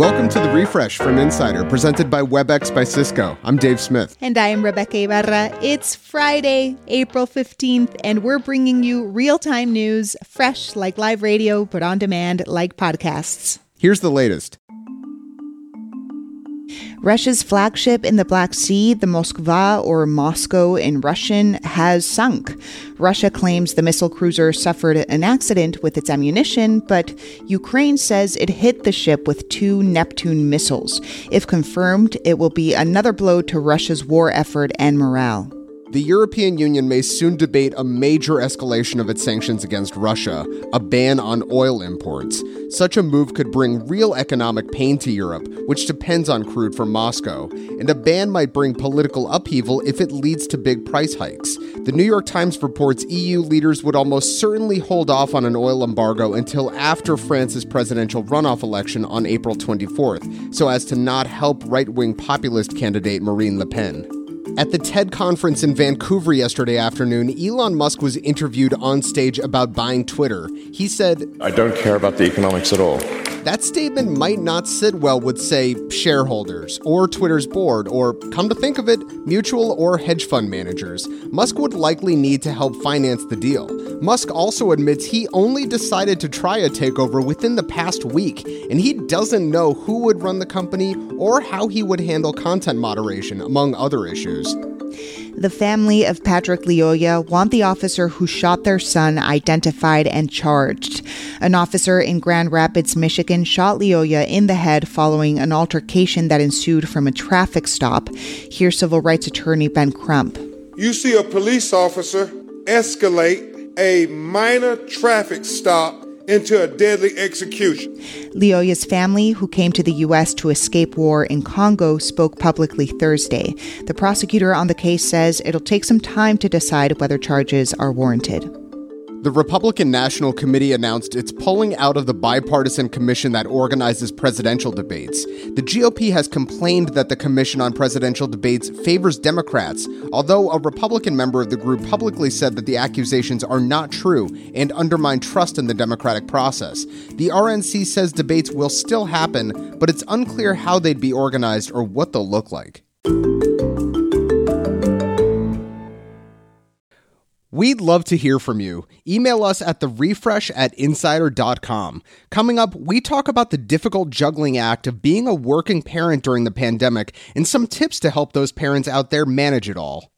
Welcome to the refresh from Insider, presented by WebEx by Cisco. I'm Dave Smith. And I am Rebeca Ibarra. It's Friday, April 15th, and we're bringing you real time news, fresh like live radio, but on demand like podcasts. Here's the latest. Russia's flagship in the Black Sea, the Moskva or Moscow in Russian, has sunk. Russia claims the missile cruiser suffered an accident with its ammunition, but Ukraine says it hit the ship with two Neptune missiles. If confirmed, it will be another blow to Russia's war effort and morale. The European Union may soon debate a major escalation of its sanctions against Russia, a ban on oil imports. Such a move could bring real economic pain to Europe, which depends on crude from Moscow, and a ban might bring political upheaval if it leads to big price hikes. The New York Times reports EU leaders would almost certainly hold off on an oil embargo until after France's presidential runoff election on April 24th, so as to not help right wing populist candidate Marine Le Pen. At the TED conference in Vancouver yesterday afternoon, Elon Musk was interviewed on stage about buying Twitter. He said, I don't care about the economics at all. That statement might not sit well with, say, shareholders, or Twitter's board, or, come to think of it, mutual or hedge fund managers. Musk would likely need to help finance the deal. Musk also admits he only decided to try a takeover within the past week, and he doesn't know who would run the company or how he would handle content moderation, among other issues. The family of Patrick Lyoya want the officer who shot their son identified and charged. An officer in Grand Rapids, Michigan shot Lyoya in the head following an altercation that ensued from a traffic stop. Here's civil rights attorney Ben Crump. You see a police officer escalate a minor traffic stop into a deadly execution. Lyoya's family, who came to the U.S. to escape war in Congo, spoke publicly Thursday. The prosecutor on the case says it'll take some time to decide whether charges are warranted. The Republican National Committee announced it's pulling out of the bipartisan commission that organizes presidential debates. The GOP has complained that the Commission on Presidential Debates favors Democrats, although a Republican member of the group publicly said that the accusations are not true and undermine trust in the democratic process. The RNC says debates will still happen, but it's unclear how they'd be organized or what they'll look like. We'd love to hear from you. Email us at the refresh at insider.com. Coming up, we talk about the difficult juggling act of being a working parent during the pandemic and some tips to help those parents out there manage it all.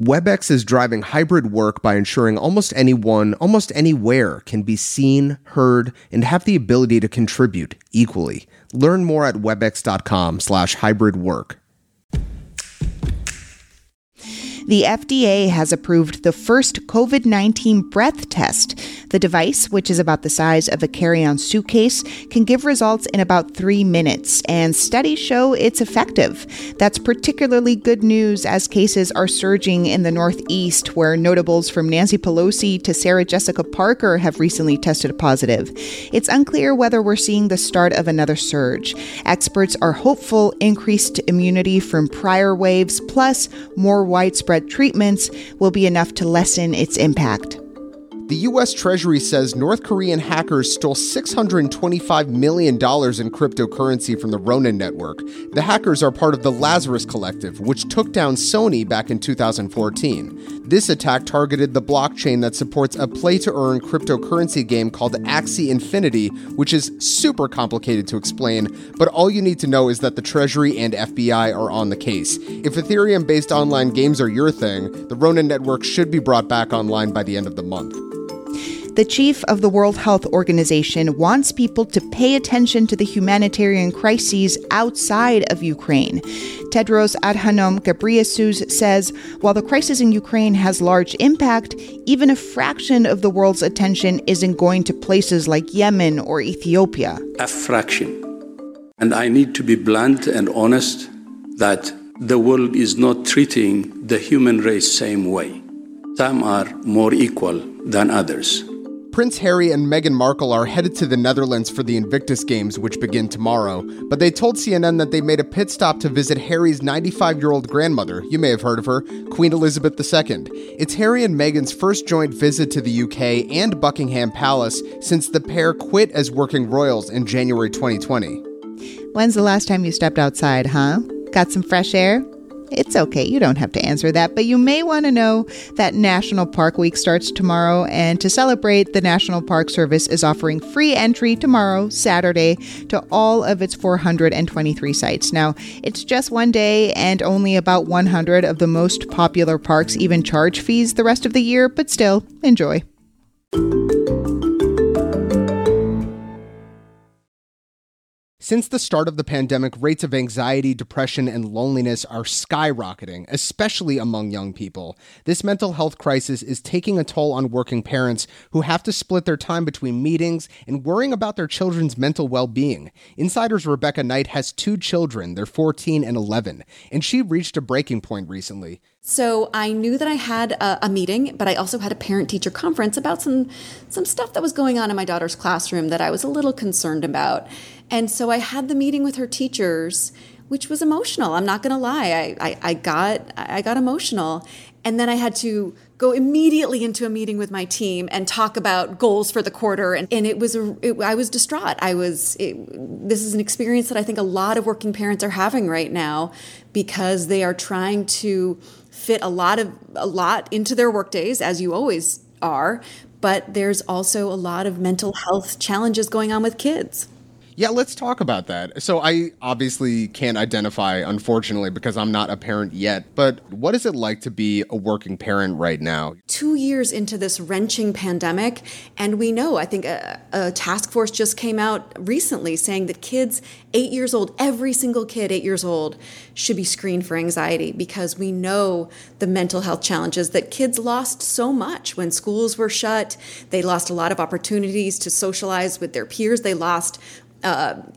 WebEx is driving hybrid work by ensuring almost anyone, almost anywhere, can be seen, heard, and have the ability to contribute equally. Learn more at webex.com slash hybrid work. The FDA has approved the first COVID 19 breath test. The device, which is about the size of a carry on suitcase, can give results in about three minutes, and studies show it's effective. That's particularly good news as cases are surging in the Northeast, where notables from Nancy Pelosi to Sarah Jessica Parker have recently tested positive. It's unclear whether we're seeing the start of another surge. Experts are hopeful increased immunity from prior waves, plus more widespread treatments, will be enough to lessen its impact. The U.S. Treasury says North Korean hackers stole $625 million in cryptocurrency from the Ronin network. The hackers are part of the Lazarus Collective, which took down Sony back in 2014. This attack targeted the blockchain that supports a play to earn cryptocurrency game called Axie Infinity, which is super complicated to explain, but all you need to know is that the Treasury and FBI are on the case. If Ethereum based online games are your thing, the Ronin network should be brought back online by the end of the month. The chief of the World Health Organization wants people to pay attention to the humanitarian crises outside of Ukraine. Tedros Adhanom Ghebreyesus says while the crisis in Ukraine has large impact, even a fraction of the world's attention isn't going to places like Yemen or Ethiopia. A fraction. And I need to be blunt and honest that the world is not treating the human race same way. Some are more equal than others. Prince Harry and Meghan Markle are headed to the Netherlands for the Invictus Games, which begin tomorrow, but they told CNN that they made a pit stop to visit Harry's 95 year old grandmother. You may have heard of her, Queen Elizabeth II. It's Harry and Meghan's first joint visit to the UK and Buckingham Palace since the pair quit as working royals in January 2020. When's the last time you stepped outside, huh? Got some fresh air? It's okay, you don't have to answer that, but you may want to know that National Park Week starts tomorrow, and to celebrate, the National Park Service is offering free entry tomorrow, Saturday, to all of its 423 sites. Now, it's just one day, and only about 100 of the most popular parks even charge fees the rest of the year, but still, enjoy. Since the start of the pandemic, rates of anxiety, depression, and loneliness are skyrocketing, especially among young people. This mental health crisis is taking a toll on working parents who have to split their time between meetings and worrying about their children's mental well being. Insider's Rebecca Knight has two children, they're 14 and 11, and she reached a breaking point recently. So I knew that I had a, a meeting, but I also had a parent teacher conference about some some stuff that was going on in my daughter's classroom that I was a little concerned about. And so I had the meeting with her teachers, which was emotional. I'm not going to lie. I, I, I got I got emotional, and then I had to go immediately into a meeting with my team and talk about goals for the quarter. And, and it was it, I was distraught. I was it, this is an experience that I think a lot of working parents are having right now because they are trying to fit a lot of a lot into their workdays as you always are but there's also a lot of mental health challenges going on with kids yeah, let's talk about that. So, I obviously can't identify, unfortunately, because I'm not a parent yet, but what is it like to be a working parent right now? Two years into this wrenching pandemic, and we know, I think a, a task force just came out recently saying that kids eight years old, every single kid eight years old, should be screened for anxiety because we know the mental health challenges that kids lost so much when schools were shut. They lost a lot of opportunities to socialize with their peers. They lost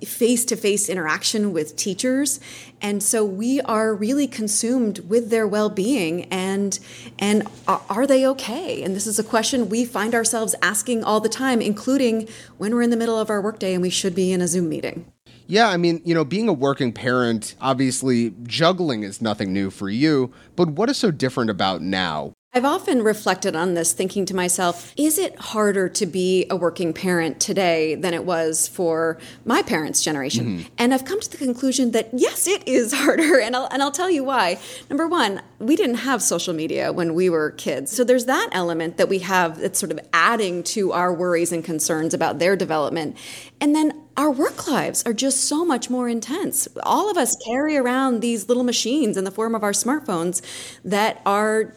face to face interaction with teachers. And so we are really consumed with their well being and, and are they okay? And this is a question we find ourselves asking all the time, including when we're in the middle of our workday and we should be in a Zoom meeting. Yeah, I mean, you know, being a working parent, obviously juggling is nothing new for you, but what is so different about now? I've often reflected on this, thinking to myself, is it harder to be a working parent today than it was for my parents' generation? Mm-hmm. And I've come to the conclusion that yes, it is harder. And I'll, and I'll tell you why. Number one, we didn't have social media when we were kids. So there's that element that we have that's sort of adding to our worries and concerns about their development. And then our work lives are just so much more intense. All of us carry around these little machines in the form of our smartphones that are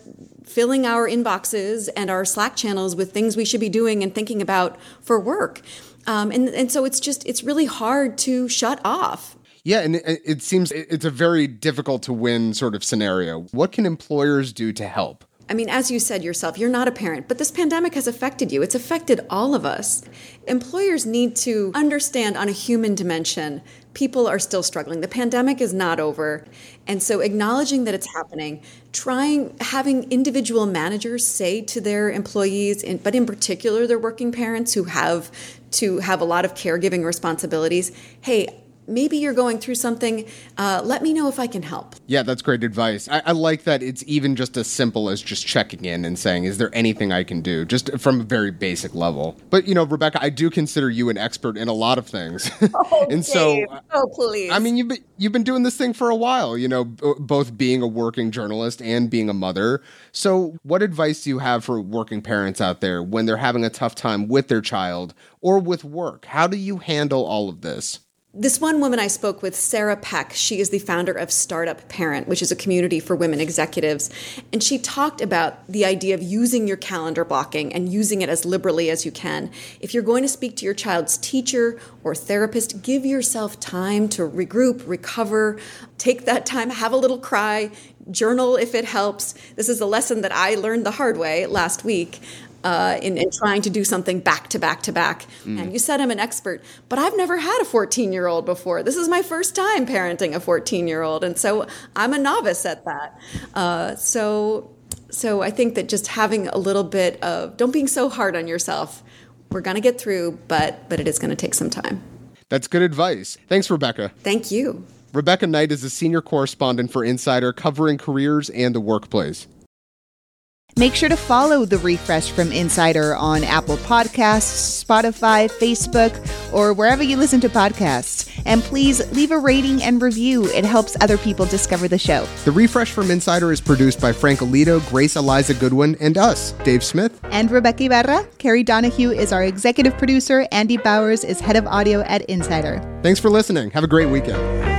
filling our inboxes and our Slack channels with things we should be doing and thinking about for work. Um, and, and so it's just, it's really hard to shut off. Yeah, and it, it seems it's a very difficult to win sort of scenario. What can employers do to help? I mean, as you said yourself, you're not a parent, but this pandemic has affected you. It's affected all of us. Employers need to understand on a human dimension people are still struggling. The pandemic is not over. And so acknowledging that it's happening, trying having individual managers say to their employees, but in particular their working parents who have to have a lot of caregiving responsibilities, hey, maybe you're going through something. Uh, let me know if I can help. Yeah, that's great advice. I, I, like that it's even just as simple as just checking in and saying, is there anything I can do? Just from a very basic level. But, you know, Rebecca, I do consider you an expert in a lot of things. Oh, and so, oh, please. I mean, you've been, you've been doing this thing for a while, you know, b- both being a working journalist and being a mother. So, what advice do you have for working parents out there when they're having a tough time with their child or with work? How do you handle all of this? This one woman I spoke with, Sarah Peck, she is the founder of Startup Parent, which is a community for women executives. And she talked about the idea of using your calendar blocking and using it as liberally as you can. If you're going to speak to your child's teacher or therapist, give yourself time to regroup, recover, take that time, have a little cry, journal if it helps. This is a lesson that I learned the hard way last week uh, in, in, trying to do something back to back to back. Mm. And you said I'm an expert, but I've never had a 14 year old before. This is my first time parenting a 14 year old, and so I'm a novice at that. Uh, so, so I think that just having a little bit of don't being so hard on yourself We're going to get through, but but it is going to take some time. That's good advice. Thanks, Rebecca. Thank you. Rebecca Knight is a senior correspondent for Insider covering careers and the workplace. Make sure to follow The Refresh from Insider on Apple Podcasts, Spotify, Facebook, or wherever you listen to podcasts. And please leave a rating and review. It helps other people discover the show. The Refresh from Insider is produced by Frank Alito, Grace Eliza Goodwin, and us, Dave Smith. And Rebeca Ibarra. Carrie Donahue is our executive producer. Andy Bowers is head of audio at Insider. Thanks for listening. Have a great weekend.